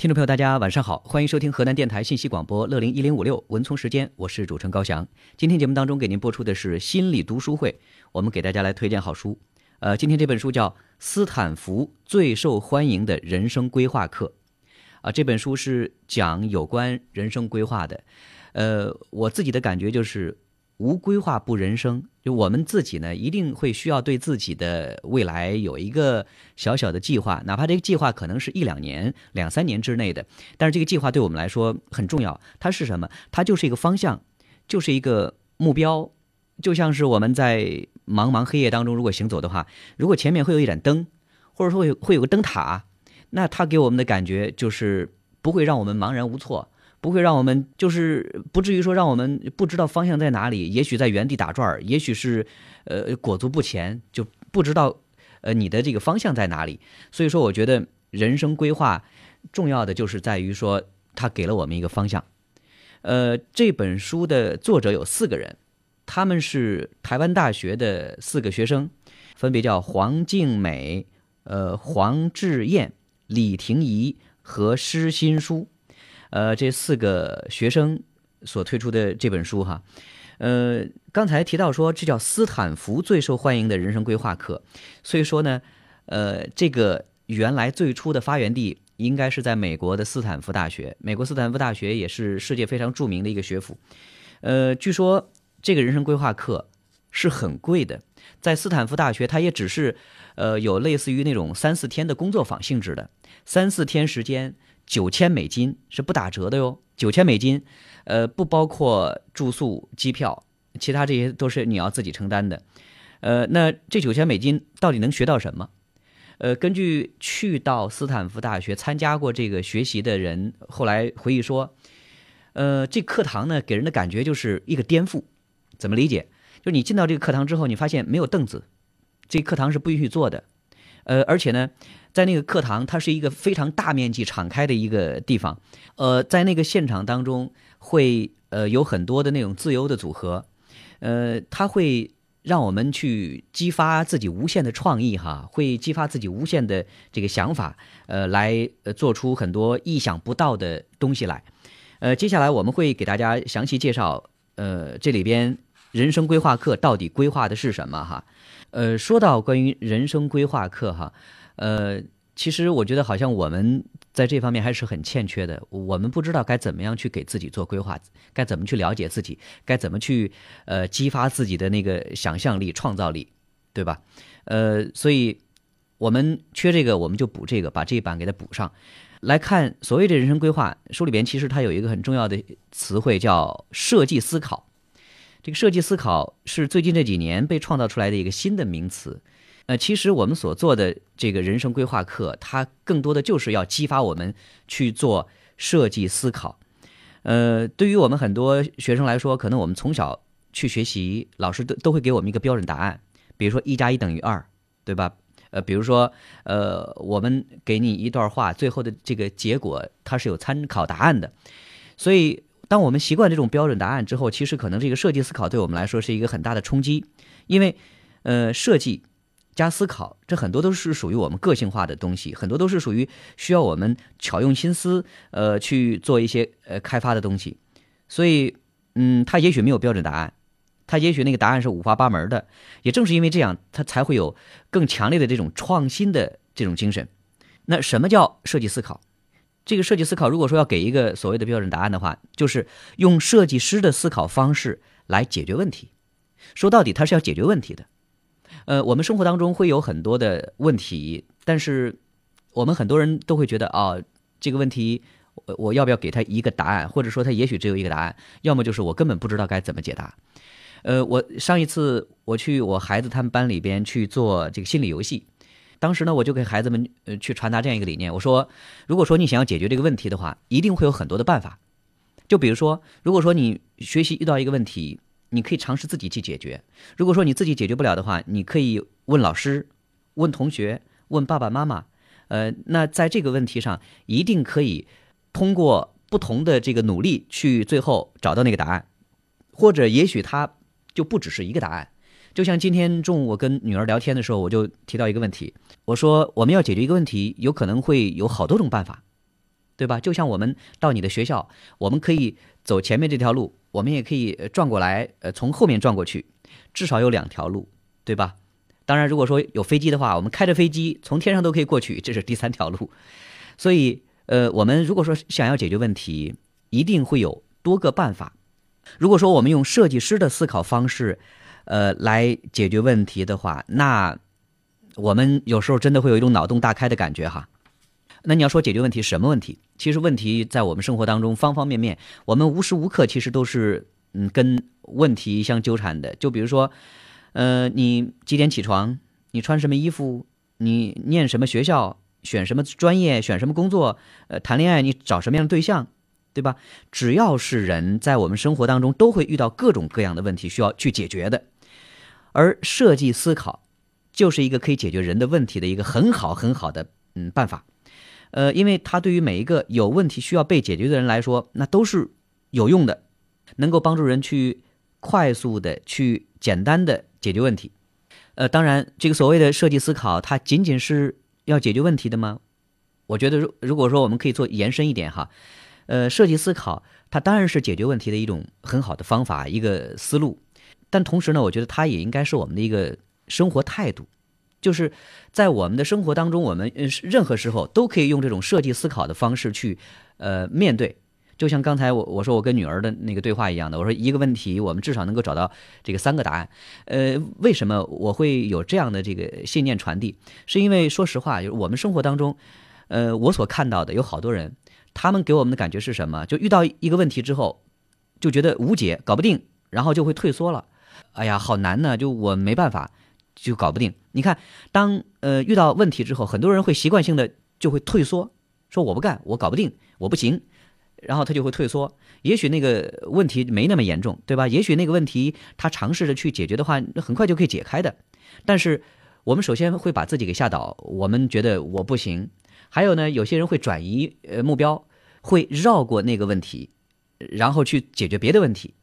听众朋友，大家晚上好，欢迎收听河南电台信息广播乐龄一零五六文聪时间，我是主持人高翔。今天节目当中给您播出的是心理读书会，我们给大家来推荐好书。呃，今天这本书叫《斯坦福最受欢迎的人生规划课》，啊，这本书是讲有关人生规划的。呃，我自己的感觉就是无规划不人生。就我们自己呢，一定会需要对自己的未来有一个小小的计划，哪怕这个计划可能是一两年、两三年之内的，但是这个计划对我们来说很重要。它是什么？它就是一个方向，就是一个目标。就像是我们在茫茫黑夜当中如果行走的话，如果前面会有一盏灯，或者说会会有个灯塔，那它给我们的感觉就是不会让我们茫然无措。不会让我们就是不至于说让我们不知道方向在哪里，也许在原地打转儿，也许是呃裹足不前，就不知道呃你的这个方向在哪里。所以说，我觉得人生规划重要的就是在于说，他给了我们一个方向。呃，这本书的作者有四个人，他们是台湾大学的四个学生，分别叫黄静美、呃黄志燕、李婷怡和施新书。呃，这四个学生所推出的这本书哈，呃，刚才提到说这叫斯坦福最受欢迎的人生规划课，所以说呢，呃，这个原来最初的发源地应该是在美国的斯坦福大学，美国斯坦福大学也是世界非常著名的一个学府，呃，据说这个人生规划课是很贵的，在斯坦福大学，它也只是呃有类似于那种三四天的工作坊性质的，三四天时间。九千美金是不打折的哟，九千美金，呃，不包括住宿、机票，其他这些都是你要自己承担的。呃，那这九千美金到底能学到什么？呃，根据去到斯坦福大学参加过这个学习的人后来回忆说，呃，这课堂呢给人的感觉就是一个颠覆。怎么理解？就是你进到这个课堂之后，你发现没有凳子，这课堂是不允许坐的。呃，而且呢。在那个课堂，它是一个非常大面积敞开的一个地方，呃，在那个现场当中会呃有很多的那种自由的组合，呃，它会让我们去激发自己无限的创意哈，会激发自己无限的这个想法，呃，来呃做出很多意想不到的东西来，呃，接下来我们会给大家详细介绍，呃，这里边人生规划课到底规划的是什么哈，呃，说到关于人生规划课哈。呃，其实我觉得好像我们在这方面还是很欠缺的。我们不知道该怎么样去给自己做规划，该怎么去了解自己，该怎么去呃激发自己的那个想象力、创造力，对吧？呃，所以我们缺这个，我们就补这个，把这一版给它补上。来看所谓的人生规划，书里边其实它有一个很重要的词汇叫设计思考。这个设计思考是最近这几年被创造出来的一个新的名词。呃，其实我们所做的这个人生规划课，它更多的就是要激发我们去做设计思考。呃，对于我们很多学生来说，可能我们从小去学习，老师都都会给我们一个标准答案，比如说一加一等于二，对吧？呃，比如说，呃，我们给你一段话，最后的这个结果它是有参考答案的。所以，当我们习惯这种标准答案之后，其实可能这个设计思考对我们来说是一个很大的冲击，因为，呃，设计。加思考，这很多都是属于我们个性化的东西，很多都是属于需要我们巧用心思，呃，去做一些呃开发的东西。所以，嗯，它也许没有标准答案，它也许那个答案是五花八门的。也正是因为这样，它才会有更强烈的这种创新的这种精神。那什么叫设计思考？这个设计思考，如果说要给一个所谓的标准答案的话，就是用设计师的思考方式来解决问题。说到底，它是要解决问题的。呃，我们生活当中会有很多的问题，但是我们很多人都会觉得啊，这个问题我要不要给他一个答案，或者说他也许只有一个答案，要么就是我根本不知道该怎么解答。呃，我上一次我去我孩子他们班里边去做这个心理游戏，当时呢我就给孩子们呃去传达这样一个理念，我说，如果说你想要解决这个问题的话，一定会有很多的办法。就比如说，如果说你学习遇到一个问题。你可以尝试自己去解决。如果说你自己解决不了的话，你可以问老师、问同学、问爸爸妈妈。呃，那在这个问题上，一定可以通过不同的这个努力去最后找到那个答案，或者也许它就不只是一个答案。就像今天中午我跟女儿聊天的时候，我就提到一个问题，我说我们要解决一个问题，有可能会有好多种办法。对吧？就像我们到你的学校，我们可以走前面这条路，我们也可以转过来，呃，从后面转过去，至少有两条路，对吧？当然，如果说有飞机的话，我们开着飞机从天上都可以过去，这是第三条路。所以，呃，我们如果说想要解决问题，一定会有多个办法。如果说我们用设计师的思考方式，呃，来解决问题的话，那我们有时候真的会有一种脑洞大开的感觉哈。那你要说解决问题什么问题？其实问题在我们生活当中方方面面，我们无时无刻其实都是嗯跟问题相纠缠的。就比如说，呃，你几点起床？你穿什么衣服？你念什么学校？选什么专业？选什么工作？呃，谈恋爱你找什么样的对象？对吧？只要是人在我们生活当中都会遇到各种各样的问题需要去解决的，而设计思考就是一个可以解决人的问题的一个很好很好的嗯办法，呃，因为它对于每一个有问题需要被解决的人来说，那都是有用的，能够帮助人去快速的去简单的解决问题。呃，当然，这个所谓的设计思考，它仅仅是要解决问题的吗？我觉得，如如果说我们可以做延伸一点哈。呃，设计思考它当然是解决问题的一种很好的方法，一个思路。但同时呢，我觉得它也应该是我们的一个生活态度，就是在我们的生活当中，我们任何时候都可以用这种设计思考的方式去呃面对。就像刚才我我说我跟女儿的那个对话一样的，我说一个问题我们至少能够找到这个三个答案。呃，为什么我会有这样的这个信念传递？是因为说实话，就是我们生活当中，呃，我所看到的有好多人。他们给我们的感觉是什么？就遇到一个问题之后，就觉得无解，搞不定，然后就会退缩了。哎呀，好难呢，就我没办法，就搞不定。你看，当呃遇到问题之后，很多人会习惯性的就会退缩，说我不干，我搞不定，我不行，然后他就会退缩。也许那个问题没那么严重，对吧？也许那个问题他尝试着去解决的话，很快就可以解开的。但是我们首先会把自己给吓倒，我们觉得我不行。还有呢，有些人会转移呃目标，会绕过那个问题，然后去解决别的问题，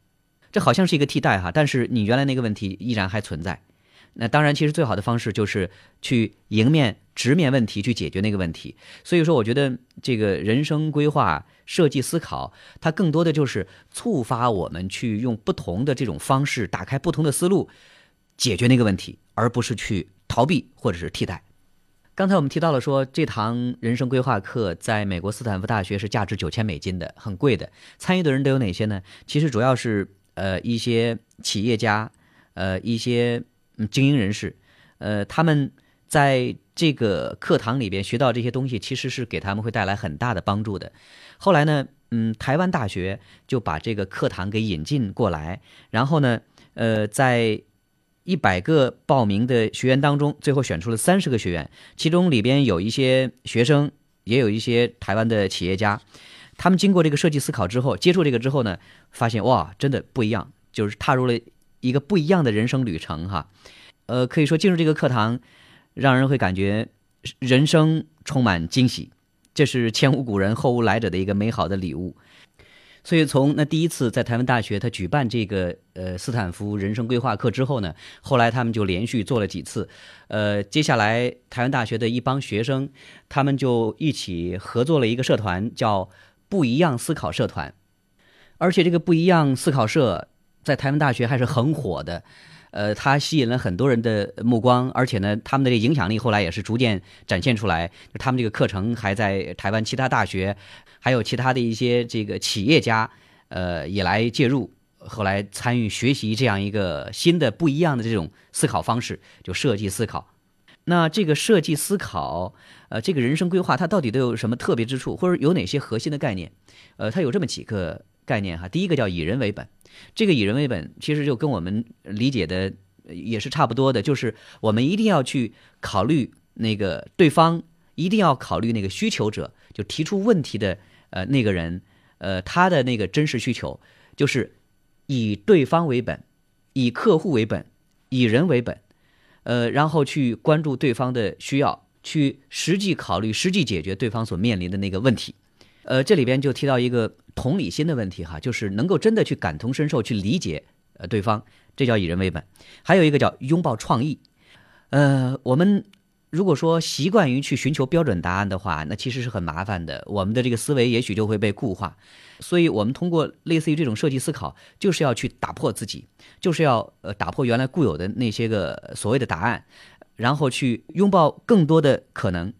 这好像是一个替代哈，但是你原来那个问题依然还存在。那当然，其实最好的方式就是去迎面直面问题，去解决那个问题。所以说，我觉得这个人生规划、设计思考，它更多的就是触发我们去用不同的这种方式，打开不同的思路，解决那个问题，而不是去逃避或者是替代。刚才我们提到了说，这堂人生规划课在美国斯坦福大学是价值九千美金的，很贵的。参与的人都有哪些呢？其实主要是呃一些企业家，呃一些精英人士，呃他们在这个课堂里边学到这些东西，其实是给他们会带来很大的帮助的。后来呢，嗯，台湾大学就把这个课堂给引进过来，然后呢，呃在。一百个报名的学员当中，最后选出了三十个学员，其中里边有一些学生，也有一些台湾的企业家。他们经过这个设计思考之后，接触这个之后呢，发现哇，真的不一样，就是踏入了一个不一样的人生旅程哈。呃，可以说进入这个课堂，让人会感觉人生充满惊喜，这是前无古人后无来者的一个美好的礼物。所以从那第一次在台湾大学他举办这个呃斯坦福人生规划课之后呢，后来他们就连续做了几次，呃，接下来台湾大学的一帮学生，他们就一起合作了一个社团，叫不一样思考社团，而且这个不一样思考社在台湾大学还是很火的，呃，它吸引了很多人的目光，而且呢，他们的这个影响力后来也是逐渐展现出来，他们这个课程还在台湾其他大学。还有其他的一些这个企业家，呃，也来介入，后来参与学习这样一个新的不一样的这种思考方式，就设计思考。那这个设计思考，呃，这个人生规划，它到底都有什么特别之处，或者有哪些核心的概念？呃，它有这么几个概念哈。第一个叫以人为本，这个以人为本其实就跟我们理解的也是差不多的，就是我们一定要去考虑那个对方，一定要考虑那个需求者，就提出问题的。呃，那个人，呃，他的那个真实需求就是以对方为本，以客户为本，以人为本，呃，然后去关注对方的需要，去实际考虑、实际解决对方所面临的那个问题。呃，这里边就提到一个同理心的问题哈，就是能够真的去感同身受、去理解呃对方，这叫以人为本。还有一个叫拥抱创意。呃，我们如果说习惯于去寻求标准答案的话，那其实是很麻烦的。我们的这个思维也许就会被固化。所以，我们通过类似于这种设计思考，就是要去打破自己，就是要呃打破原来固有的那些个所谓的答案，然后去拥抱更多的可能，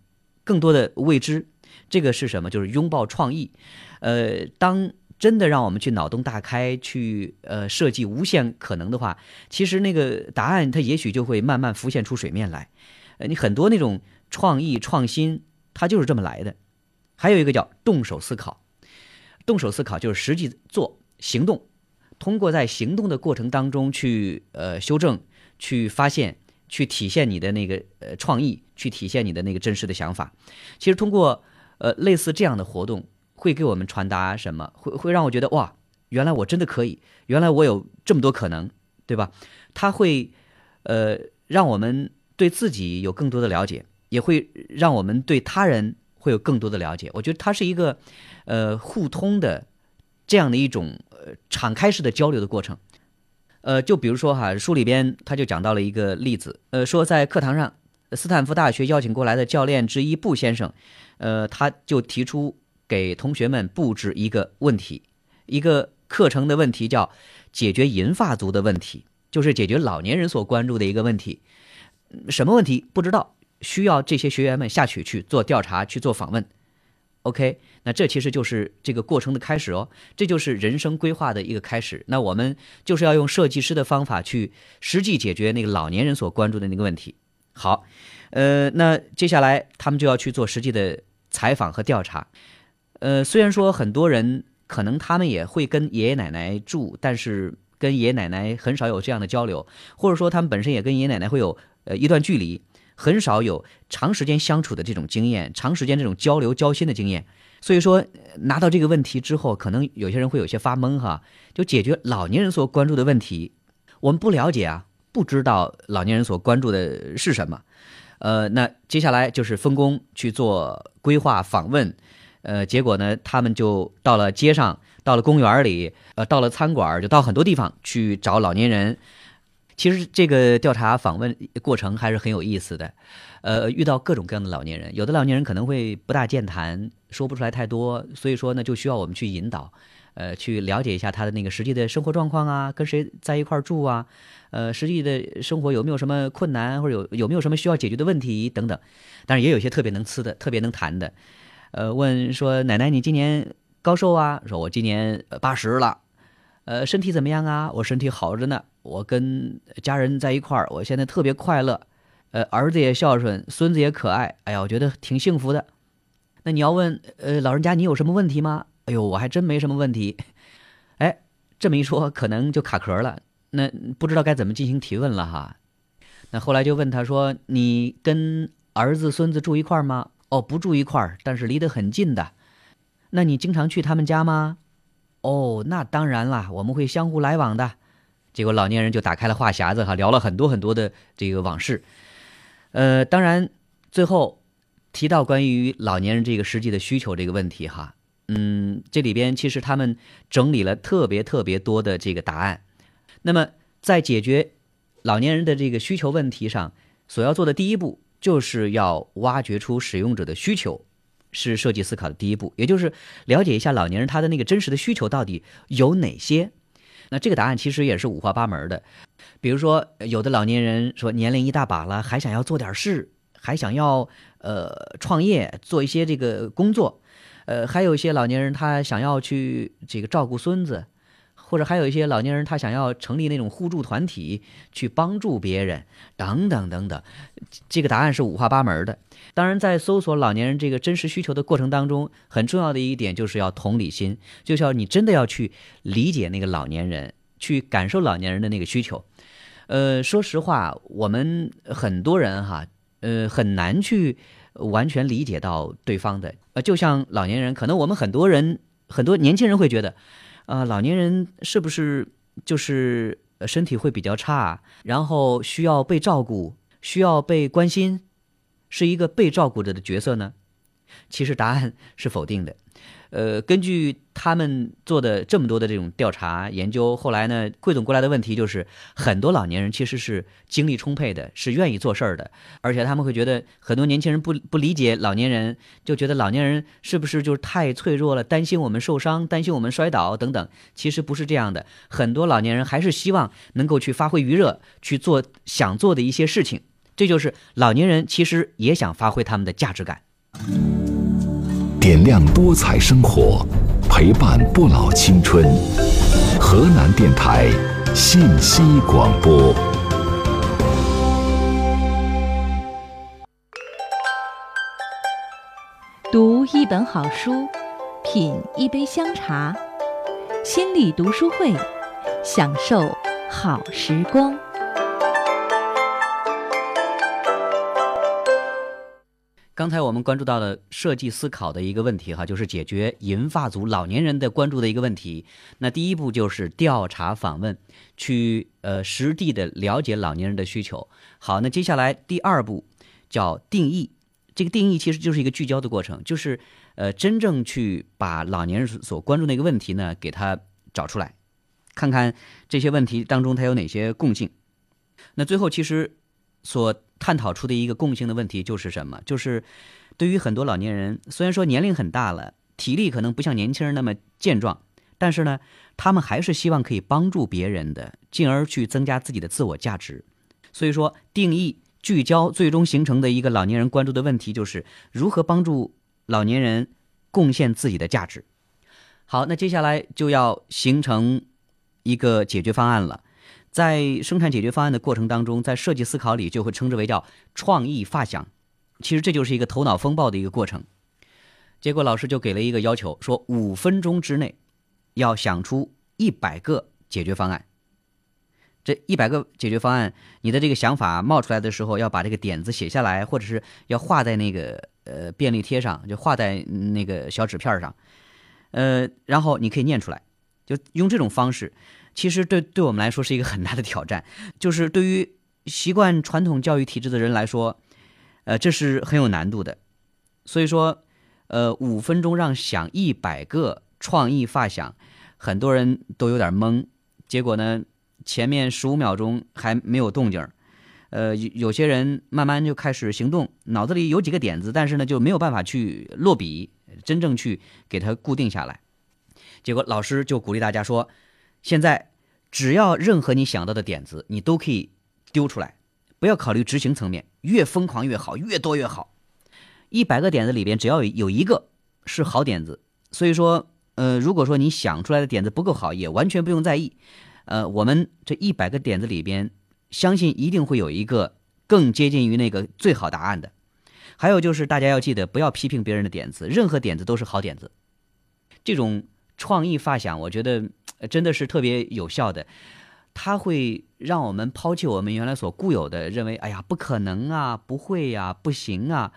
更多的未知。这个是什么？就是拥抱创意。呃，当真的让我们去脑洞大开，去呃设计无限可能的话，其实那个答案它也许就会慢慢浮现出水面来。呃，你很多那种创意创新，它就是这么来的。还有一个叫动手思考，动手思考就是实际做行动，通过在行动的过程当中去呃修正、去发现、去体现你的那个呃创意，去体现你的那个真实的想法。其实通过呃类似这样的活动，会给我们传达什么？会会让我觉得哇，原来我真的可以，原来我有这么多可能，对吧？它会呃让我们。对自己有更多的了解，也会让我们对他人会有更多的了解。我觉得它是一个，呃，互通的这样的一种呃敞开式的交流的过程。呃，就比如说哈，书里边他就讲到了一个例子，呃，说在课堂上，斯坦福大学邀请过来的教练之一布先生，呃，他就提出给同学们布置一个问题，一个课程的问题叫解决银发族的问题，就是解决老年人所关注的一个问题。什么问题不知道，需要这些学员们下去去做调查、去做访问。OK，那这其实就是这个过程的开始哦，这就是人生规划的一个开始。那我们就是要用设计师的方法去实际解决那个老年人所关注的那个问题。好，呃，那接下来他们就要去做实际的采访和调查。呃，虽然说很多人可能他们也会跟爷爷奶奶住，但是跟爷爷奶奶很少有这样的交流，或者说他们本身也跟爷爷奶奶会有。呃，一段距离很少有长时间相处的这种经验，长时间这种交流交心的经验，所以说拿到这个问题之后，可能有些人会有些发懵哈。就解决老年人所关注的问题，我们不了解啊，不知道老年人所关注的是什么。呃，那接下来就是分工去做规划访问，呃，结果呢，他们就到了街上，到了公园里，呃，到了餐馆，就到很多地方去找老年人。其实这个调查访问过程还是很有意思的，呃，遇到各种各样的老年人，有的老年人可能会不大健谈，说不出来太多，所以说呢，就需要我们去引导，呃，去了解一下他的那个实际的生活状况啊，跟谁在一块住啊，呃，实际的生活有没有什么困难，或者有有没有什么需要解决的问题等等。但是也有些特别能吃的，特别能谈的，呃，问说奶奶你今年高寿啊？说我今年八十了。呃，身体怎么样啊？我身体好着呢。我跟家人在一块儿，我现在特别快乐。呃，儿子也孝顺，孙子也可爱。哎呀，我觉得挺幸福的。那你要问，呃，老人家你有什么问题吗？哎呦，我还真没什么问题。哎，这么一说，可能就卡壳了。那不知道该怎么进行提问了哈。那后来就问他说：“你跟儿子、孙子住一块儿吗？”哦，不住一块儿，但是离得很近的。那你经常去他们家吗？哦，那当然啦，我们会相互来往的。结果老年人就打开了话匣子哈，聊了很多很多的这个往事。呃，当然最后提到关于老年人这个实际的需求这个问题哈，嗯，这里边其实他们整理了特别特别多的这个答案。那么在解决老年人的这个需求问题上，所要做的第一步就是要挖掘出使用者的需求。是设计思考的第一步，也就是了解一下老年人他的那个真实的需求到底有哪些。那这个答案其实也是五花八门的。比如说，有的老年人说年龄一大把了，还想要做点事，还想要呃创业，做一些这个工作。呃，还有一些老年人他想要去这个照顾孙子。或者还有一些老年人，他想要成立那种互助团体，去帮助别人，等等等等。这个答案是五花八门的。当然，在搜索老年人这个真实需求的过程当中，很重要的一点就是要同理心，就是要你真的要去理解那个老年人，去感受老年人的那个需求。呃，说实话，我们很多人哈，呃，很难去完全理解到对方的。呃，就像老年人，可能我们很多人，很多年轻人会觉得。呃，老年人是不是就是身体会比较差，然后需要被照顾，需要被关心，是一个被照顾着的角色呢？其实答案是否定的。呃，根据他们做的这么多的这种调查研究，后来呢，汇总过来的问题就是，很多老年人其实是精力充沛的，是愿意做事儿的，而且他们会觉得很多年轻人不不理解老年人，就觉得老年人是不是就是太脆弱了，担心我们受伤，担心我们摔倒等等。其实不是这样的，很多老年人还是希望能够去发挥余热，去做想做的一些事情。这就是老年人其实也想发挥他们的价值感。点亮多彩生活，陪伴不老青春。河南电台信息广播。读一本好书，品一杯香茶，心理读书会，享受好时光。刚才我们关注到了设计思考的一个问题，哈，就是解决银发族老年人的关注的一个问题。那第一步就是调查访问，去呃实地的了解老年人的需求。好，那接下来第二步叫定义。这个定义其实就是一个聚焦的过程，就是呃真正去把老年人所关注的一个问题呢，给他找出来，看看这些问题当中它有哪些共性。那最后其实所。探讨出的一个共性的问题就是什么？就是对于很多老年人，虽然说年龄很大了，体力可能不像年轻人那么健壮，但是呢，他们还是希望可以帮助别人的，进而去增加自己的自我价值。所以说，定义聚焦，最终形成的一个老年人关注的问题，就是如何帮助老年人贡献自己的价值。好，那接下来就要形成一个解决方案了。在生产解决方案的过程当中，在设计思考里就会称之为叫创意发想，其实这就是一个头脑风暴的一个过程。结果老师就给了一个要求，说五分钟之内要想出一百个解决方案。这一百个解决方案，你的这个想法冒出来的时候，要把这个点子写下来，或者是要画在那个呃便利贴上，就画在那个小纸片上，呃，然后你可以念出来，就用这种方式。其实对对我们来说是一个很大的挑战，就是对于习惯传统教育体制的人来说，呃，这是很有难度的。所以说，呃，五分钟让想一百个创意发想，很多人都有点懵。结果呢，前面十五秒钟还没有动静儿，呃，有些人慢慢就开始行动，脑子里有几个点子，但是呢就没有办法去落笔，真正去给它固定下来。结果老师就鼓励大家说。现在，只要任何你想到的点子，你都可以丢出来，不要考虑执行层面，越疯狂越好，越多越好。一百个点子里边，只要有一个是好点子。所以说，呃，如果说你想出来的点子不够好，也完全不用在意。呃，我们这一百个点子里边，相信一定会有一个更接近于那个最好答案的。还有就是，大家要记得，不要批评别人的点子，任何点子都是好点子。这种创意发想，我觉得。真的是特别有效的，它会让我们抛弃我们原来所固有的认为，哎呀，不可能啊，不会呀，不行啊，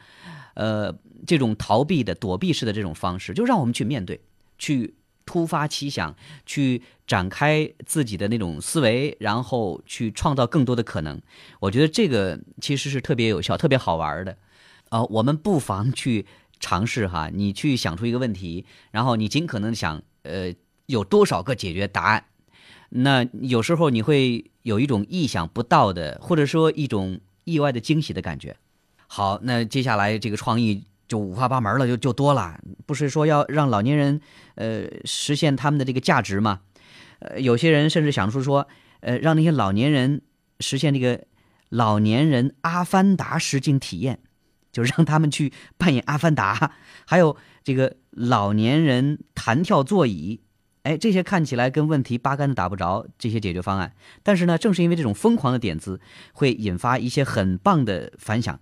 呃，这种逃避的、躲避式的这种方式，就让我们去面对，去突发奇想，去展开自己的那种思维，然后去创造更多的可能。我觉得这个其实是特别有效、特别好玩的。呃，我们不妨去尝试哈，你去想出一个问题，然后你尽可能想，呃。有多少个解决答案？那有时候你会有一种意想不到的，或者说一种意外的惊喜的感觉。好，那接下来这个创意就五花八门了，就就多了。不是说要让老年人呃实现他们的这个价值吗？呃，有些人甚至想出说，呃，让那些老年人实现这个老年人阿凡达实景体验，就让他们去扮演阿凡达，还有这个老年人弹跳座椅。哎，这些看起来跟问题八竿子打不着，这些解决方案，但是呢，正是因为这种疯狂的点子，会引发一些很棒的反响。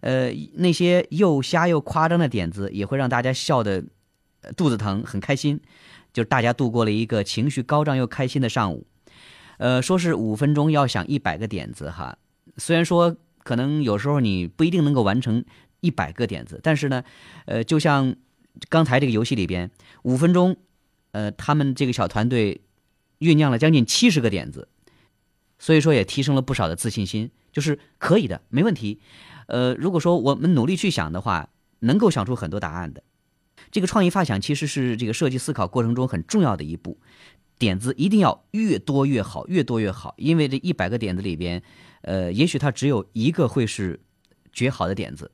呃，那些又瞎又夸张的点子，也会让大家笑得肚子疼，很开心。就是大家度过了一个情绪高涨又开心的上午。呃，说是五分钟要想一百个点子哈，虽然说可能有时候你不一定能够完成一百个点子，但是呢，呃，就像刚才这个游戏里边，五分钟。呃，他们这个小团队酝酿了将近七十个点子，所以说也提升了不少的自信心，就是可以的，没问题。呃，如果说我们努力去想的话，能够想出很多答案的。这个创意发想其实是这个设计思考过程中很重要的一步，点子一定要越多越好，越多越好，因为这一百个点子里边，呃，也许它只有一个会是绝好的点子。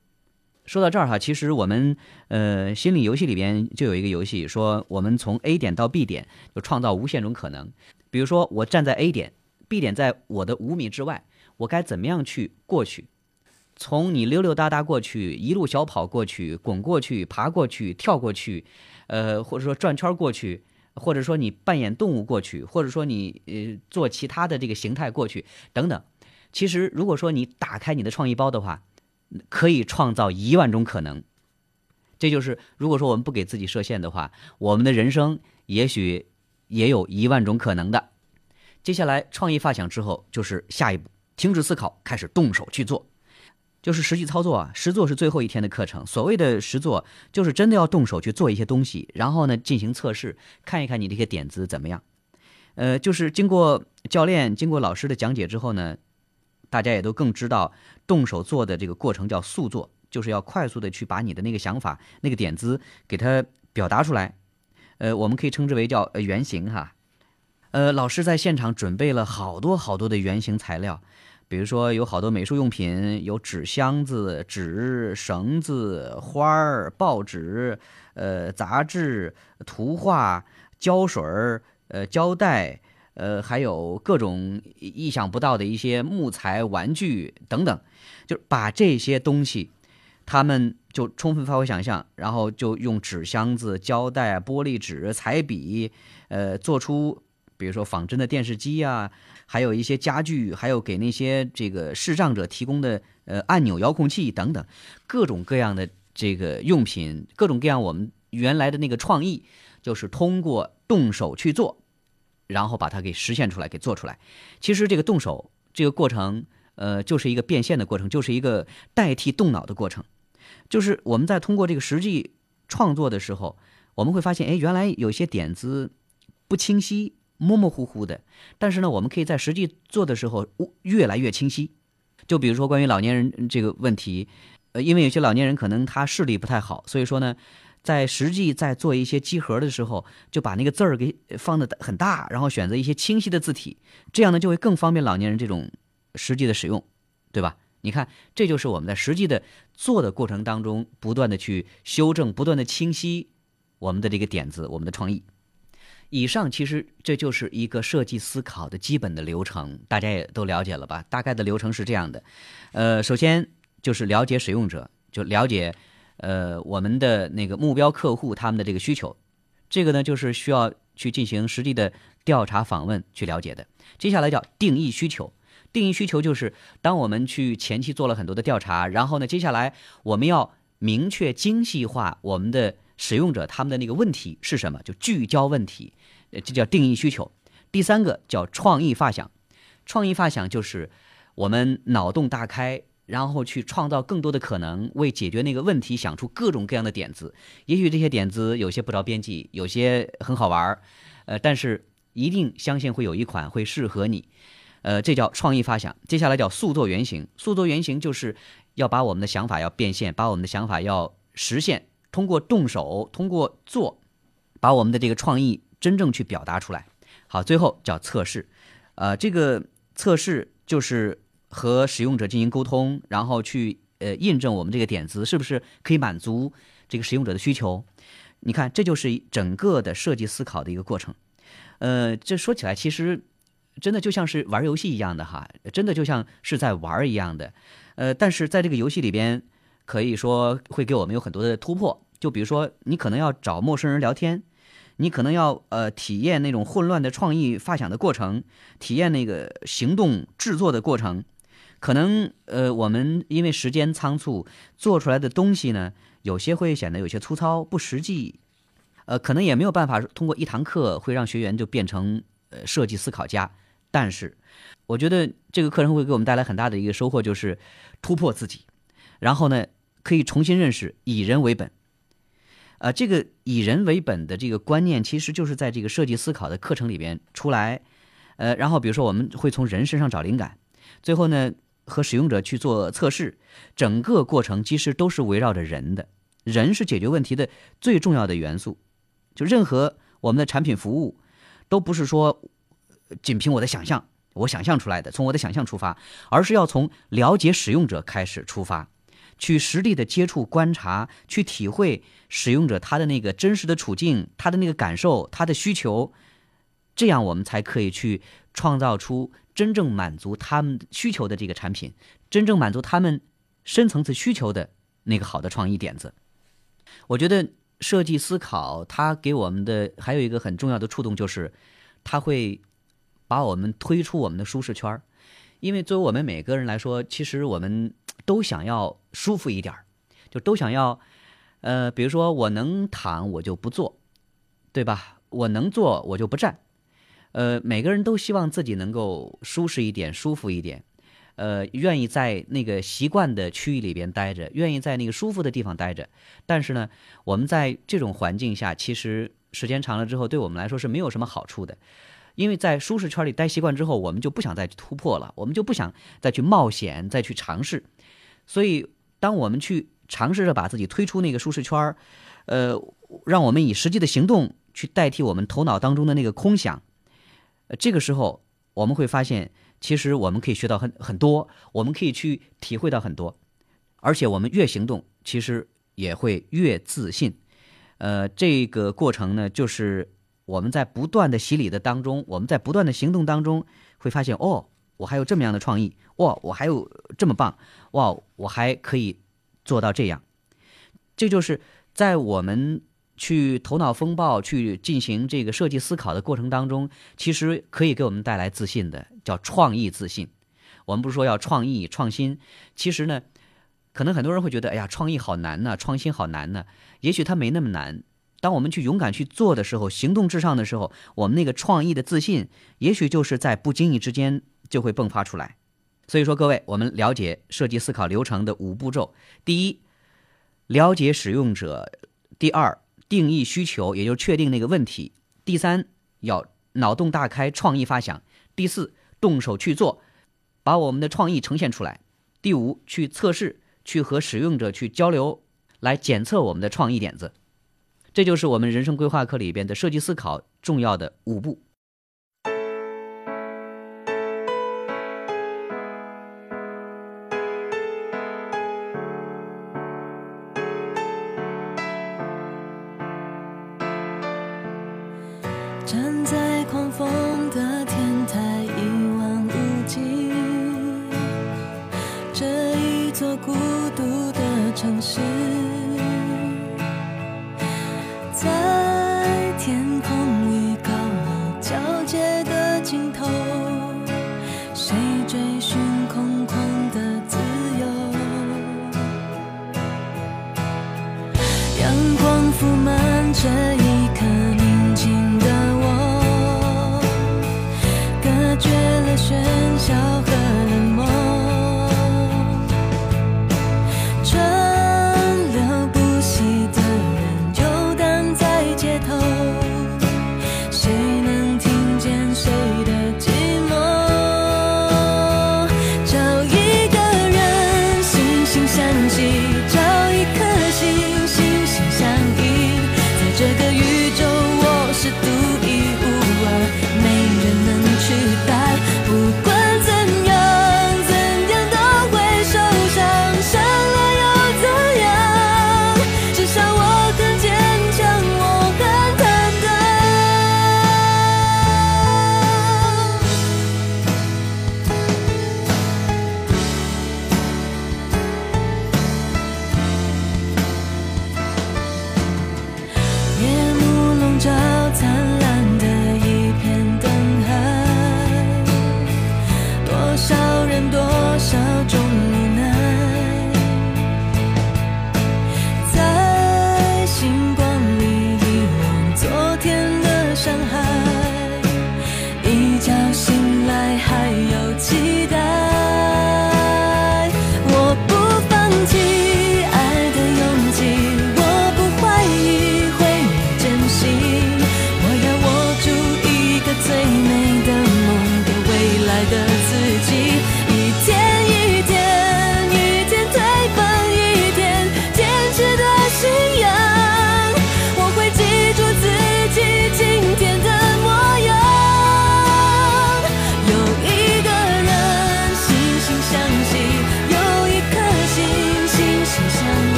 说到这儿哈，其实我们呃心理游戏里边就有一个游戏，说我们从 A 点到 B 点就创造无限种可能。比如说我站在 A 点，B 点在我的五米之外，我该怎么样去过去？从你溜溜达达过去，一路小跑过去，滚过去，爬过去，跳过去，呃，或者说转圈过去，或者说你扮演动物过去，或者说你呃做其他的这个形态过去等等。其实如果说你打开你的创意包的话，可以创造一万种可能，这就是如果说我们不给自己设限的话，我们的人生也许也有一万种可能的。接下来创意发想之后，就是下一步，停止思考，开始动手去做，就是实际操作啊。实做是最后一天的课程。所谓的实做，就是真的要动手去做一些东西，然后呢进行测试，看一看你这些点子怎么样。呃，就是经过教练、经过老师的讲解之后呢。大家也都更知道，动手做的这个过程叫速做，就是要快速的去把你的那个想法、那个点子给它表达出来。呃，我们可以称之为叫原型哈。呃，老师在现场准备了好多好多的原型材料，比如说有好多美术用品，有纸箱子、纸、绳子、花儿、报纸、呃杂志、图画、胶水儿、呃胶带。呃，还有各种意想不到的一些木材、玩具等等，就把这些东西，他们就充分发挥想象，然后就用纸箱子、胶带、玻璃纸、彩笔，呃，做出比如说仿真的电视机啊，还有一些家具，还有给那些这个视障者提供的呃按钮遥控器等等，各种各样的这个用品，各种各样我们原来的那个创意，就是通过动手去做。然后把它给实现出来，给做出来。其实这个动手这个过程，呃，就是一个变现的过程，就是一个代替动脑的过程。就是我们在通过这个实际创作的时候，我们会发现，哎，原来有些点子不清晰、模模糊糊的。但是呢，我们可以在实际做的时候，越来越清晰。就比如说关于老年人这个问题，呃，因为有些老年人可能他视力不太好，所以说呢。在实际在做一些集合的时候，就把那个字儿给放的很大，然后选择一些清晰的字体，这样呢就会更方便老年人这种实际的使用，对吧？你看，这就是我们在实际的做的过程当中，不断的去修正，不断的清晰我们的这个点子，我们的创意。以上其实这就是一个设计思考的基本的流程，大家也都了解了吧？大概的流程是这样的，呃，首先就是了解使用者，就了解。呃，我们的那个目标客户他们的这个需求，这个呢就是需要去进行实地的调查访问去了解的。接下来叫定义需求，定义需求就是当我们去前期做了很多的调查，然后呢，接下来我们要明确精细化我们的使用者他们的那个问题是什么，就聚焦问题，这叫定义需求。第三个叫创意发想，创意发想就是我们脑洞大开。然后去创造更多的可能，为解决那个问题想出各种各样的点子。也许这些点子有些不着边际，有些很好玩儿，呃，但是一定相信会有一款会适合你。呃，这叫创意发想。接下来叫速做原型。速做原型就是要把我们的想法要变现，把我们的想法要实现，通过动手，通过做，把我们的这个创意真正去表达出来。好，最后叫测试。呃，这个测试就是。和使用者进行沟通，然后去呃印证我们这个点子是不是可以满足这个使用者的需求。你看，这就是整个的设计思考的一个过程。呃，这说起来其实真的就像是玩游戏一样的哈，真的就像是在玩一样的。呃，但是在这个游戏里边，可以说会给我们有很多的突破。就比如说，你可能要找陌生人聊天，你可能要呃体验那种混乱的创意发想的过程，体验那个行动制作的过程。可能呃，我们因为时间仓促做出来的东西呢，有些会显得有些粗糙不实际，呃，可能也没有办法通过一堂课会让学员就变成呃设计思考家。但是，我觉得这个课程会给我们带来很大的一个收获，就是突破自己，然后呢，可以重新认识以人为本。呃，这个以人为本的这个观念，其实就是在这个设计思考的课程里边出来。呃，然后比如说我们会从人身上找灵感，最后呢。和使用者去做测试，整个过程其实都是围绕着人的。人是解决问题的最重要的元素。就任何我们的产品服务，都不是说仅凭我的想象，我想象出来的，从我的想象出发，而是要从了解使用者开始出发，去实地的接触、观察，去体会使用者他的那个真实的处境、他的那个感受、他的需求，这样我们才可以去创造出真正满足他们需求的这个产品，真正满足他们深层次需求的那个好的创意点子。我觉得。设计思考，它给我们的还有一个很重要的触动，就是它会把我们推出我们的舒适圈儿。因为作为我们每个人来说，其实我们都想要舒服一点儿，就都想要，呃，比如说我能躺我就不坐，对吧？我能坐我就不站，呃，每个人都希望自己能够舒适一点、舒服一点。呃，愿意在那个习惯的区域里边待着，愿意在那个舒服的地方待着。但是呢，我们在这种环境下，其实时间长了之后，对我们来说是没有什么好处的。因为在舒适圈里待习惯之后，我们就不想再去突破了，我们就不想再去冒险、再去尝试。所以，当我们去尝试着把自己推出那个舒适圈儿，呃，让我们以实际的行动去代替我们头脑当中的那个空想，呃，这个时候我们会发现。其实我们可以学到很很多，我们可以去体会到很多，而且我们越行动，其实也会越自信。呃，这个过程呢，就是我们在不断的洗礼的当中，我们在不断的行动当中，会发现哦，我还有这么样的创意，哇，我还有这么棒，哇，我还可以做到这样。这就是在我们。去头脑风暴去进行这个设计思考的过程当中，其实可以给我们带来自信的，叫创意自信。我们不是说要创意创新，其实呢，可能很多人会觉得，哎呀，创意好难呢，创新好难呢。也许它没那么难。当我们去勇敢去做的时候，行动至上的时候，我们那个创意的自信，也许就是在不经意之间就会迸发出来。所以说，各位，我们了解设计思考流程的五步骤：第一，了解使用者；第二，定义需求，也就确定那个问题。第三，要脑洞大开，创意发想。第四，动手去做，把我们的创意呈现出来。第五，去测试，去和使用者去交流，来检测我们的创意点子。这就是我们人生规划课里边的设计思考重要的五步。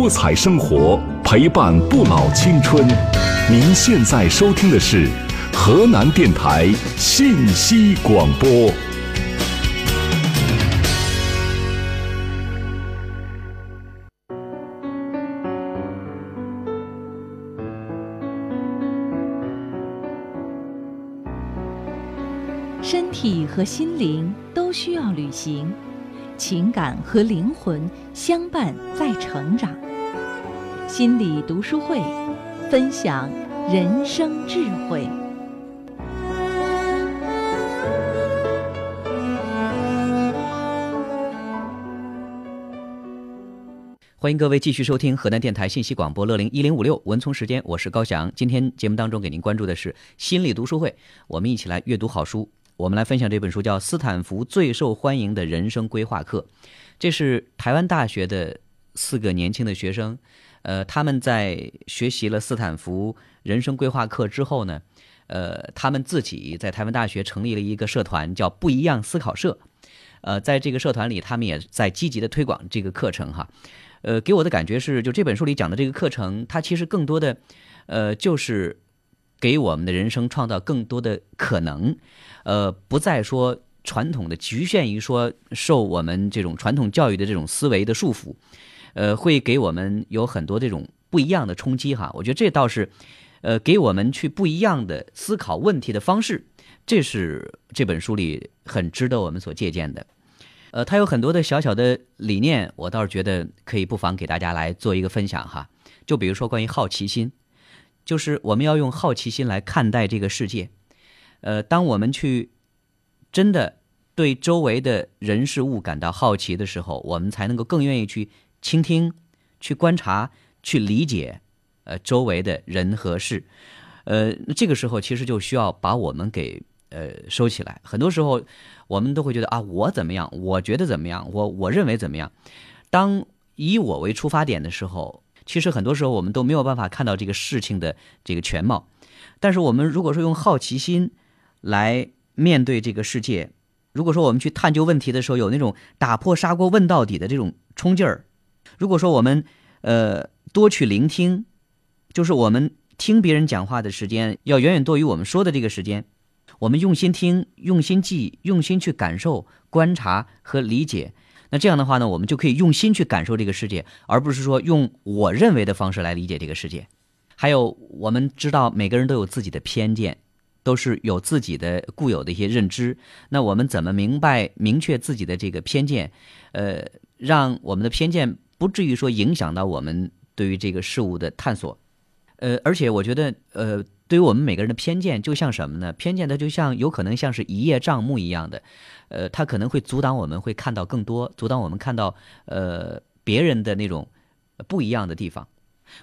多彩生活，陪伴不老青春。您现在收听的是河南电台信息广播。身体和心灵都需要旅行，情感和灵魂相伴在成长。心理读书会，分享人生智慧。欢迎各位继续收听河南电台信息广播乐龄一零五六文聪时间，我是高翔。今天节目当中给您关注的是心理读书会，我们一起来阅读好书。我们来分享这本书，叫《斯坦福最受欢迎的人生规划课》。这是台湾大学的四个年轻的学生，呃，他们在学习了斯坦福人生规划课之后呢，呃，他们自己在台湾大学成立了一个社团，叫“不一样思考社”。呃，在这个社团里，他们也在积极的推广这个课程哈。呃，给我的感觉是，就这本书里讲的这个课程，它其实更多的，呃，就是给我们的人生创造更多的可能，呃，不再说传统的局限于说受我们这种传统教育的这种思维的束缚，呃，会给我们有很多这种不一样的冲击哈。我觉得这倒是，呃，给我们去不一样的思考问题的方式，这是这本书里很值得我们所借鉴的。呃，它有很多的小小的理念，我倒是觉得可以不妨给大家来做一个分享哈。就比如说关于好奇心，就是我们要用好奇心来看待这个世界。呃，当我们去真的对周围的人事物感到好奇的时候，我们才能够更愿意去倾听、去观察、去理解呃周围的人和事。呃，这个时候其实就需要把我们给。呃，收起来。很多时候，我们都会觉得啊，我怎么样？我觉得怎么样？我我认为怎么样？当以我为出发点的时候，其实很多时候我们都没有办法看到这个事情的这个全貌。但是，我们如果说用好奇心来面对这个世界，如果说我们去探究问题的时候有那种打破砂锅问到底的这种冲劲儿，如果说我们呃多去聆听，就是我们听别人讲话的时间要远远多于我们说的这个时间。我们用心听，用心记，用心去感受、观察和理解。那这样的话呢，我们就可以用心去感受这个世界，而不是说用我认为的方式来理解这个世界。还有，我们知道每个人都有自己的偏见，都是有自己的固有的一些认知。那我们怎么明白、明确自己的这个偏见？呃，让我们的偏见不至于说影响到我们对于这个事物的探索。呃，而且我觉得，呃。对于我们每个人的偏见，就像什么呢？偏见它就像有可能像是一叶障目一样的，呃，它可能会阻挡我们会看到更多，阻挡我们看到呃别人的那种不一样的地方。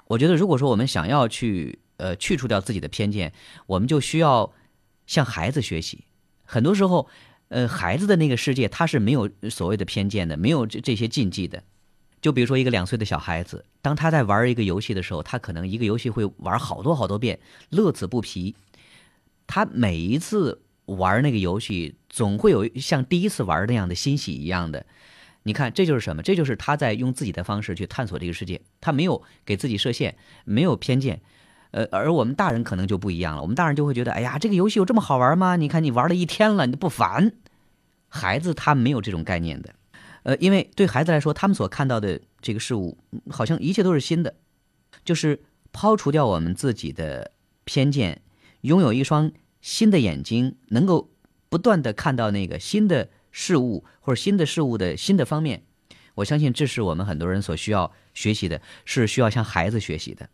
我觉得，如果说我们想要去呃去除掉自己的偏见，我们就需要向孩子学习。很多时候，呃，孩子的那个世界他是没有所谓的偏见的，没有这这些禁忌的。就比如说一个两岁的小孩子，当他在玩一个游戏的时候，他可能一个游戏会玩好多好多遍，乐此不疲。他每一次玩那个游戏，总会有像第一次玩那样的欣喜一样的。你看，这就是什么？这就是他在用自己的方式去探索这个世界。他没有给自己设限，没有偏见。呃，而我们大人可能就不一样了。我们大人就会觉得，哎呀，这个游戏有这么好玩吗？你看你玩了一天了，你不烦？孩子他没有这种概念的。呃，因为对孩子来说，他们所看到的这个事物，好像一切都是新的，就是抛除掉我们自己的偏见，拥有一双新的眼睛，能够不断的看到那个新的事物或者新的事物的新的方面。我相信这是我们很多人所需要学习的，是需要向孩子学习的。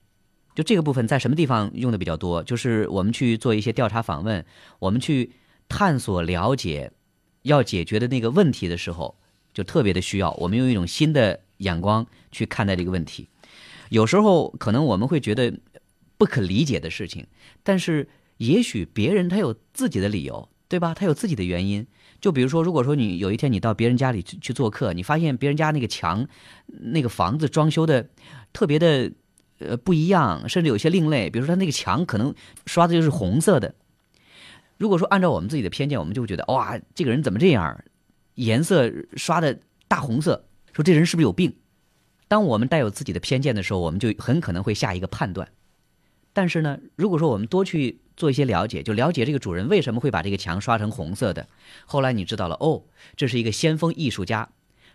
就这个部分在什么地方用的比较多？就是我们去做一些调查访问，我们去探索了解要解决的那个问题的时候。就特别的需要我们用一种新的眼光去看待这个问题。有时候可能我们会觉得不可理解的事情，但是也许别人他有自己的理由，对吧？他有自己的原因。就比如说，如果说你有一天你到别人家里去去做客，你发现别人家那个墙、那个房子装修的特别的呃不一样，甚至有些另类。比如说他那个墙可能刷的就是红色的。如果说按照我们自己的偏见，我们就会觉得哇，这个人怎么这样？颜色刷的大红色，说这人是不是有病？当我们带有自己的偏见的时候，我们就很可能会下一个判断。但是呢，如果说我们多去做一些了解，就了解这个主人为什么会把这个墙刷成红色的。后来你知道了，哦，这是一个先锋艺术家，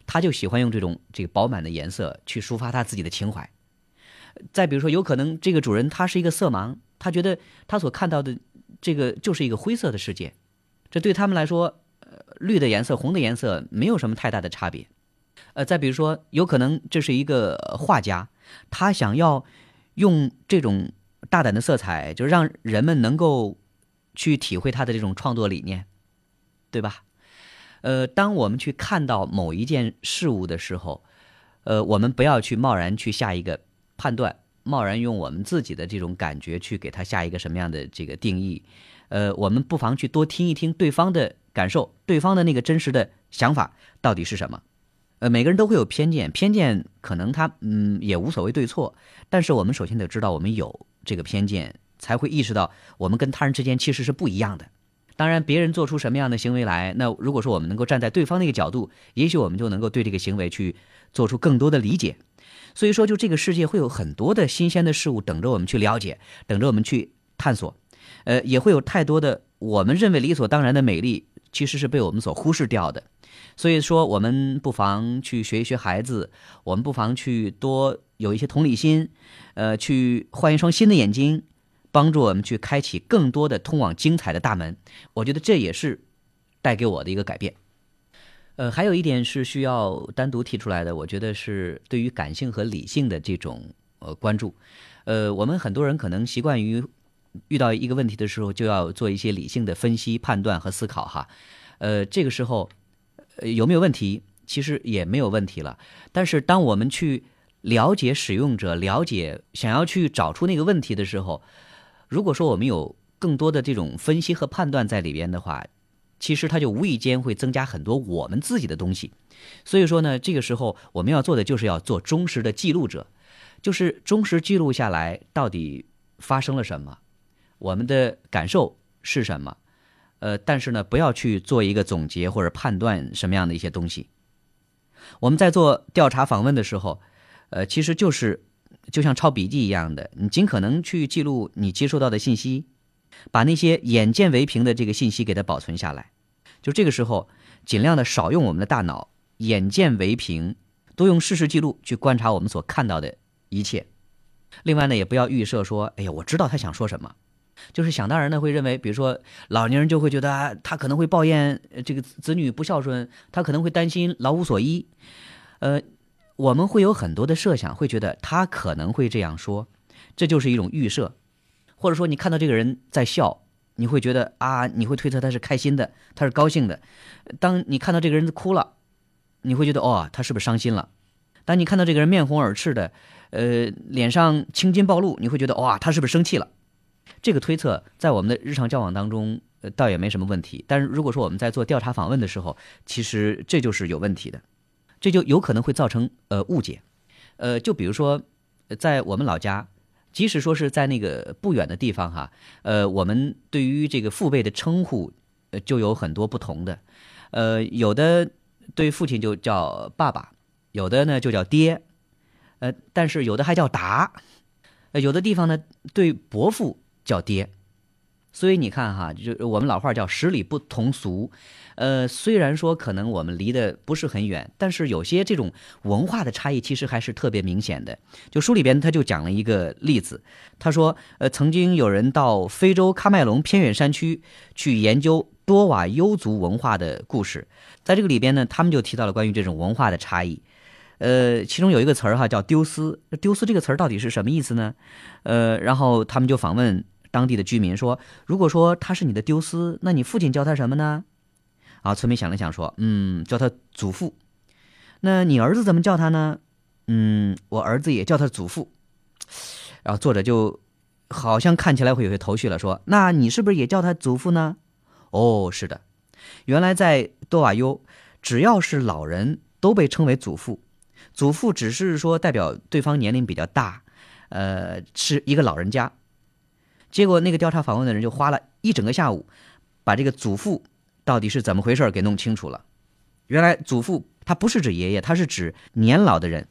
他就喜欢用这种这个饱满的颜色去抒发他自己的情怀。再比如说，有可能这个主人他是一个色盲，他觉得他所看到的这个就是一个灰色的世界，这对他们来说，绿的颜色、红的颜色没有什么太大的差别。呃，再比如说，有可能这是一个画家，他想要用这种大胆的色彩，就让人们能够去体会他的这种创作理念，对吧？呃，当我们去看到某一件事物的时候，呃，我们不要去贸然去下一个判断，贸然用我们自己的这种感觉去给他下一个什么样的这个定义。呃，我们不妨去多听一听对方的感受，对方的那个真实的想法到底是什么。呃，每个人都会有偏见，偏见可能他嗯也无所谓对错，但是我们首先得知道我们有这个偏见，才会意识到我们跟他人之间其实是不一样的。当然，别人做出什么样的行为来，那如果说我们能够站在对方那个角度，也许我们就能够对这个行为去做出更多的理解。所以说，就这个世界会有很多的新鲜的事物等着我们去了解，等着我们去探索。呃，也会有太多的我们认为理所当然的美丽，其实是被我们所忽视掉的。所以说，我们不妨去学一学孩子，我们不妨去多有一些同理心，呃，去换一双新的眼睛，帮助我们去开启更多的通往精彩的大门。我觉得这也是带给我的一个改变。呃，还有一点是需要单独提出来的，我觉得是对于感性和理性的这种呃关注。呃，我们很多人可能习惯于遇到一个问题的时候，就要做一些理性的分析、判断和思考哈。呃，这个时候。呃，有没有问题？其实也没有问题了。但是，当我们去了解使用者，了解想要去找出那个问题的时候，如果说我们有更多的这种分析和判断在里边的话，其实它就无意间会增加很多我们自己的东西。所以说呢，这个时候我们要做的就是要做忠实的记录者，就是忠实记录下来到底发生了什么，我们的感受是什么。呃，但是呢，不要去做一个总结或者判断什么样的一些东西。我们在做调查访问的时候，呃，其实就是就像抄笔记一样的，你尽可能去记录你接收到的信息，把那些眼见为凭的这个信息给它保存下来。就这个时候，尽量的少用我们的大脑，眼见为凭，多用事实记录去观察我们所看到的一切。另外呢，也不要预设说，哎呀，我知道他想说什么。就是想当然的会认为，比如说老年人就会觉得他可能会抱怨这个子女不孝顺，他可能会担心老无所依，呃，我们会有很多的设想，会觉得他可能会这样说，这就是一种预设，或者说你看到这个人在笑，你会觉得啊，你会推测他是开心的，他是高兴的；当你看到这个人哭了，你会觉得哦，他是不是伤心了？当你看到这个人面红耳赤的，呃，脸上青筋暴露，你会觉得哇，他是不是生气了？这个推测在我们的日常交往当中，呃，倒也没什么问题。但是如果说我们在做调查访问的时候，其实这就是有问题的，这就有可能会造成呃误解。呃，就比如说，在我们老家，即使说是在那个不远的地方哈，呃，我们对于这个父辈的称呼，呃，就有很多不同的。呃，有的对父亲就叫爸爸，有的呢就叫爹，呃，但是有的还叫达，呃，有的地方呢对伯父。叫爹，所以你看哈，就我们老话叫十里不同俗，呃，虽然说可能我们离得不是很远，但是有些这种文化的差异其实还是特别明显的。就书里边他就讲了一个例子，他说，呃，曾经有人到非洲喀麦隆偏远山区去研究多瓦尤族文化的故事，在这个里边呢，他们就提到了关于这种文化的差异。呃，其中有一个词儿哈叫丢斯，丢斯这个词儿到底是什么意思呢？呃，然后他们就访问。当地的居民说：“如果说他是你的丢失，那你父亲叫他什么呢？”啊，村民想了想说：“嗯，叫他祖父。”那你儿子怎么叫他呢？嗯，我儿子也叫他祖父。然后作者就好像看起来会有些头绪了，说：“那你是不是也叫他祖父呢？”哦，是的，原来在多瓦尤，只要是老人都被称为祖父，祖父只是说代表对方年龄比较大，呃，是一个老人家。结果，那个调查访问的人就花了一整个下午，把这个祖父到底是怎么回事给弄清楚了。原来，祖父他不是指爷爷，他是指年老的人。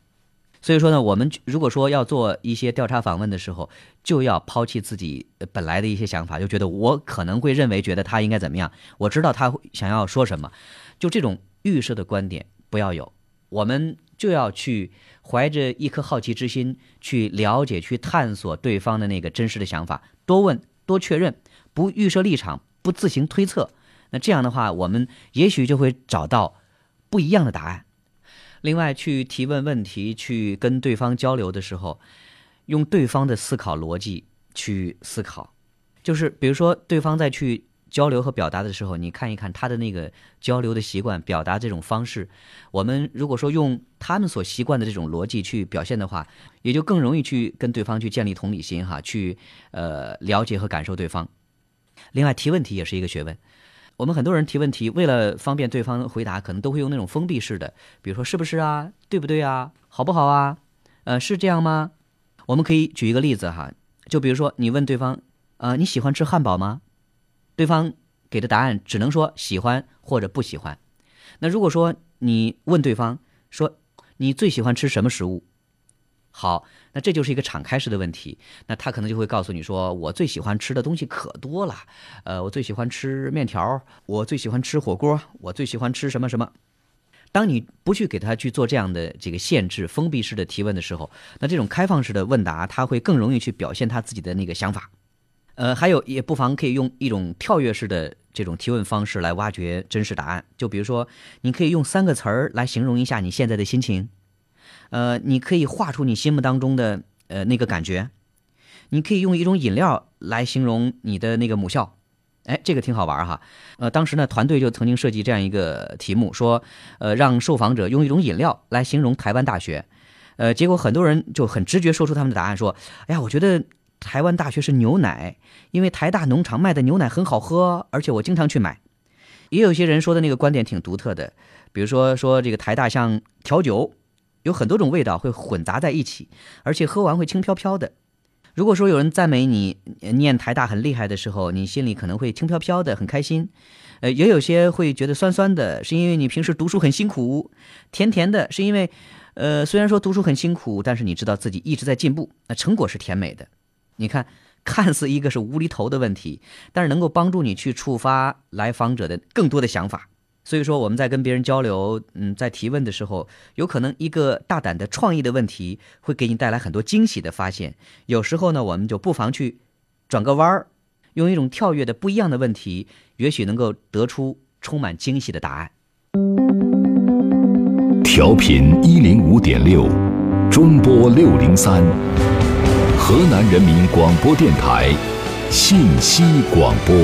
所以说呢，我们如果说要做一些调查访问的时候，就要抛弃自己本来的一些想法，就觉得我可能会认为觉得他应该怎么样，我知道他想要说什么，就这种预设的观点不要有。我们就要去怀着一颗好奇之心去了解、去探索对方的那个真实的想法，多问、多确认，不预设立场，不自行推测。那这样的话，我们也许就会找到不一样的答案。另外，去提问问题、去跟对方交流的时候，用对方的思考逻辑去思考，就是比如说，对方在去交流和表达的时候，你看一看他的那个交流的习惯、表达这种方式。我们如果说用他们所习惯的这种逻辑去表现的话，也就更容易去跟对方去建立同理心哈，去呃了解和感受对方。另外，提问题也是一个学问。我们很多人提问题，为了方便对方回答，可能都会用那种封闭式的，比如说是不是啊，对不对啊，好不好啊，呃，是这样吗？我们可以举一个例子哈，就比如说你问对方，呃，你喜欢吃汉堡吗？对方给的答案只能说喜欢或者不喜欢。那如果说你问对方说你最喜欢吃什么食物？好，那这就是一个敞开式的问题。那他可能就会告诉你说：“我最喜欢吃的东西可多了，呃，我最喜欢吃面条，我最喜欢吃火锅，我最喜欢吃什么什么。”当你不去给他去做这样的这个限制、封闭式的提问的时候，那这种开放式的问答，他会更容易去表现他自己的那个想法。呃，还有也不妨可以用一种跳跃式的这种提问方式来挖掘真实答案。就比如说，你可以用三个词儿来形容一下你现在的心情。呃，你可以画出你心目当中的呃那个感觉，你可以用一种饮料来形容你的那个母校，哎，这个挺好玩哈。呃，当时呢，团队就曾经设计这样一个题目，说，呃，让受访者用一种饮料来形容台湾大学，呃，结果很多人就很直觉说出他们的答案，说，哎呀，我觉得台湾大学是牛奶，因为台大农场卖的牛奶很好喝，而且我经常去买。也有些人说的那个观点挺独特的，比如说说这个台大像调酒。有很多种味道会混杂在一起，而且喝完会轻飘飘的。如果说有人赞美你念台大很厉害的时候，你心里可能会轻飘飘的，很开心。呃，也有些会觉得酸酸的，是因为你平时读书很辛苦；甜甜的，是因为，呃，虽然说读书很辛苦，但是你知道自己一直在进步，那成果是甜美的。你看，看似一个是无厘头的问题，但是能够帮助你去触发来访者的更多的想法。所以说，我们在跟别人交流，嗯，在提问的时候，有可能一个大胆的创意的问题会给你带来很多惊喜的发现。有时候呢，我们就不妨去转个弯儿，用一种跳跃的不一样的问题，也许能够得出充满惊喜的答案。调频一零五点六，中波六零三，河南人民广播电台信息广播。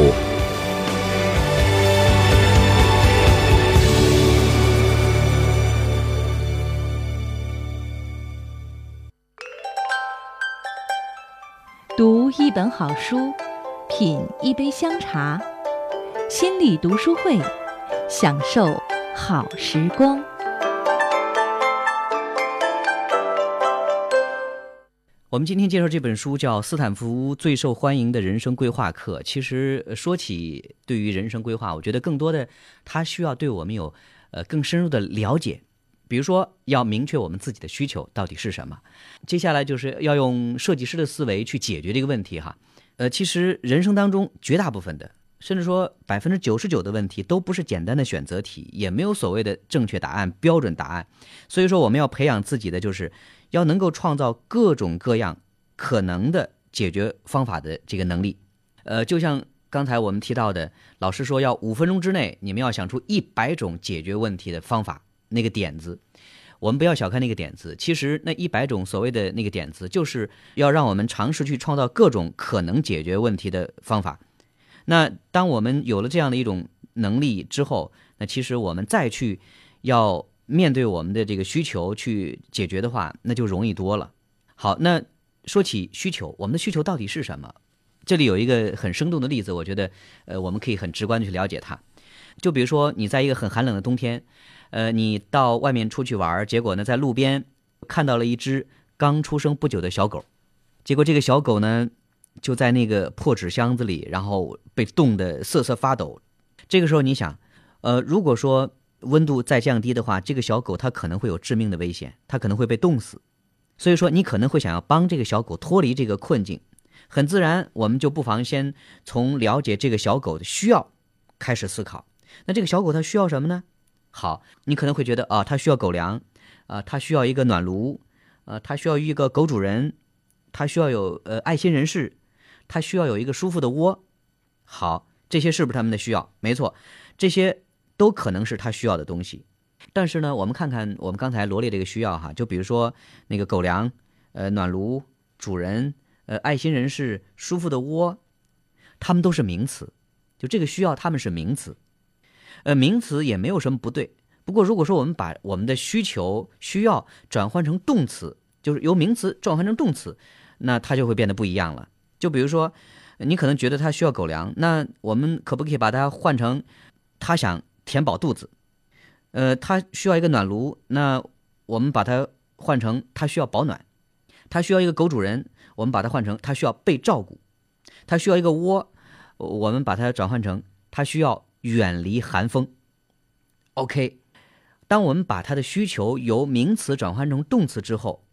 读一本好书，品一杯香茶，心理读书会，享受好时光。我们今天介绍这本书叫《斯坦福最受欢迎的人生规划课》。其实说起对于人生规划，我觉得更多的它需要对我们有呃更深入的了解。比如说，要明确我们自己的需求到底是什么。接下来就是要用设计师的思维去解决这个问题哈。呃，其实人生当中绝大部分的，甚至说百分之九十九的问题都不是简单的选择题，也没有所谓的正确答案、标准答案。所以说，我们要培养自己的，就是要能够创造各种各样可能的解决方法的这个能力。呃，就像刚才我们提到的，老师说要五分钟之内，你们要想出一百种解决问题的方法。那个点子，我们不要小看那个点子。其实那一百种所谓的那个点子，就是要让我们尝试去创造各种可能解决问题的方法。那当我们有了这样的一种能力之后，那其实我们再去要面对我们的这个需求去解决的话，那就容易多了。好，那说起需求，我们的需求到底是什么？这里有一个很生动的例子，我觉得呃，我们可以很直观的去了解它。就比如说你在一个很寒冷的冬天。呃，你到外面出去玩，结果呢，在路边看到了一只刚出生不久的小狗，结果这个小狗呢，就在那个破纸箱子里，然后被冻得瑟瑟发抖。这个时候你想，呃，如果说温度再降低的话，这个小狗它可能会有致命的危险，它可能会被冻死。所以说，你可能会想要帮这个小狗脱离这个困境，很自然，我们就不妨先从了解这个小狗的需要开始思考。那这个小狗它需要什么呢？好，你可能会觉得啊，它需要狗粮，啊，它需要一个暖炉，呃，它需要一个狗主人，它需要有呃爱心人士，它需要有一个舒服的窝。好，这些是不是他们的需要？没错，这些都可能是它需要的东西。但是呢，我们看看我们刚才罗列这个需要哈，就比如说那个狗粮，呃，暖炉、主人，呃，爱心人士、舒服的窝，他们都是名词。就这个需要，他们是名词。呃，名词也没有什么不对。不过，如果说我们把我们的需求、需要转换成动词，就是由名词转换成动词，那它就会变得不一样了。就比如说，你可能觉得他需要狗粮，那我们可不可以把它换成他想填饱肚子？呃，他需要一个暖炉，那我们把它换成他需要保暖；他需要一个狗主人，我们把它换成他需要被照顾；他需要一个窝，我们把它转换成他需要。远离寒风。OK，当我们把它的需求由名词转换成动词之后，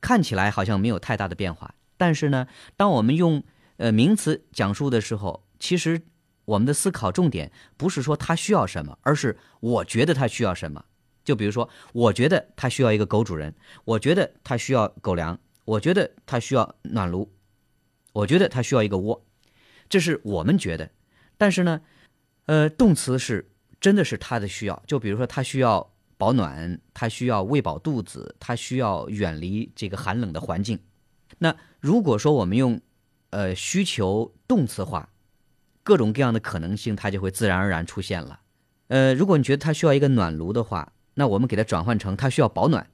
看起来好像没有太大的变化。但是呢，当我们用呃名词讲述的时候，其实我们的思考重点不是说他需要什么，而是我觉得他需要什么。就比如说，我觉得他需要一个狗主人，我觉得他需要狗粮，我觉得他需要暖炉，我觉得他需要一个窝，这是我们觉得。但是呢？呃，动词是真的是他的需要，就比如说他需要保暖，他需要喂饱肚子，他需要远离这个寒冷的环境。那如果说我们用呃需求动词化，各种各样的可能性它就会自然而然出现了。呃，如果你觉得它需要一个暖炉的话，那我们给它转换成它需要保暖，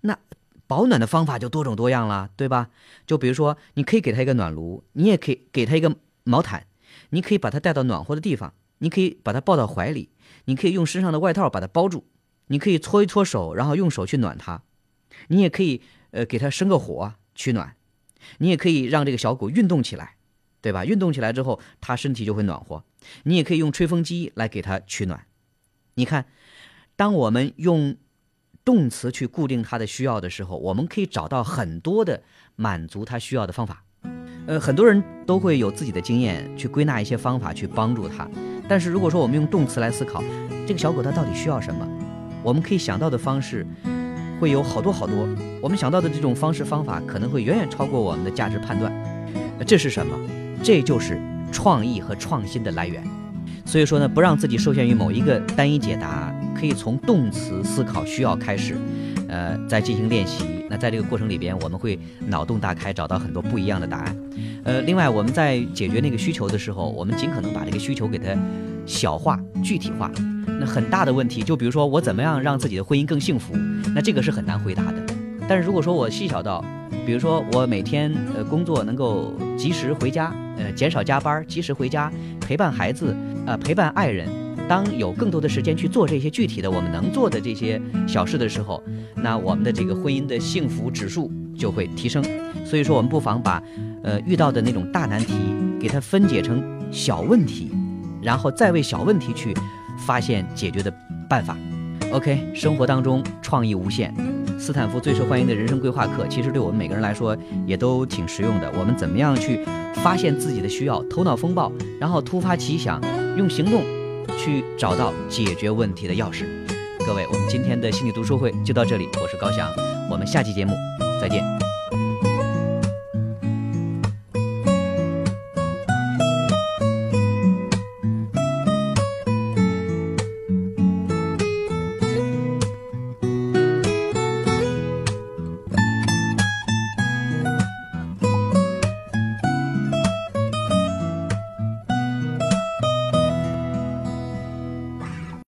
那保暖的方法就多种多样了，对吧？就比如说你可以给它一个暖炉，你也可以给它一个毛毯，你可以把它带到暖和的地方。你可以把它抱到怀里，你可以用身上的外套把它包住，你可以搓一搓手，然后用手去暖它，你也可以呃给它生个火取暖，你也可以让这个小狗运动起来，对吧？运动起来之后，它身体就会暖和。你也可以用吹风机来给它取暖。你看，当我们用动词去固定它的需要的时候，我们可以找到很多的满足它需要的方法。呃，很多人都会有自己的经验去归纳一些方法去帮助它。但是如果说我们用动词来思考，这个小狗它到底需要什么，我们可以想到的方式会有好多好多。我们想到的这种方式方法可能会远远超过我们的价值判断。这是什么？这就是创意和创新的来源。所以说呢，不让自己受限于某一个单一解答，可以从动词思考需要开始，呃，再进行练习。那在这个过程里边，我们会脑洞大开，找到很多不一样的答案。呃，另外我们在解决那个需求的时候，我们尽可能把这个需求给它小化、具体化。那很大的问题，就比如说我怎么样让自己的婚姻更幸福，那这个是很难回答的。但是如果说我细小到，比如说我每天呃工作能够及时回家，呃减少加班，及时回家陪伴孩子，呃陪伴爱人。当有更多的时间去做这些具体的我们能做的这些小事的时候，那我们的这个婚姻的幸福指数就会提升。所以说，我们不妨把，呃，遇到的那种大难题给它分解成小问题，然后再为小问题去发现解决的办法。OK，生活当中创意无限，斯坦福最受欢迎的人生规划课，其实对我们每个人来说也都挺实用的。我们怎么样去发现自己的需要，头脑风暴，然后突发奇想，用行动。去找到解决问题的钥匙。各位，我们今天的心理读书会就到这里，我是高翔，我们下期节目再见。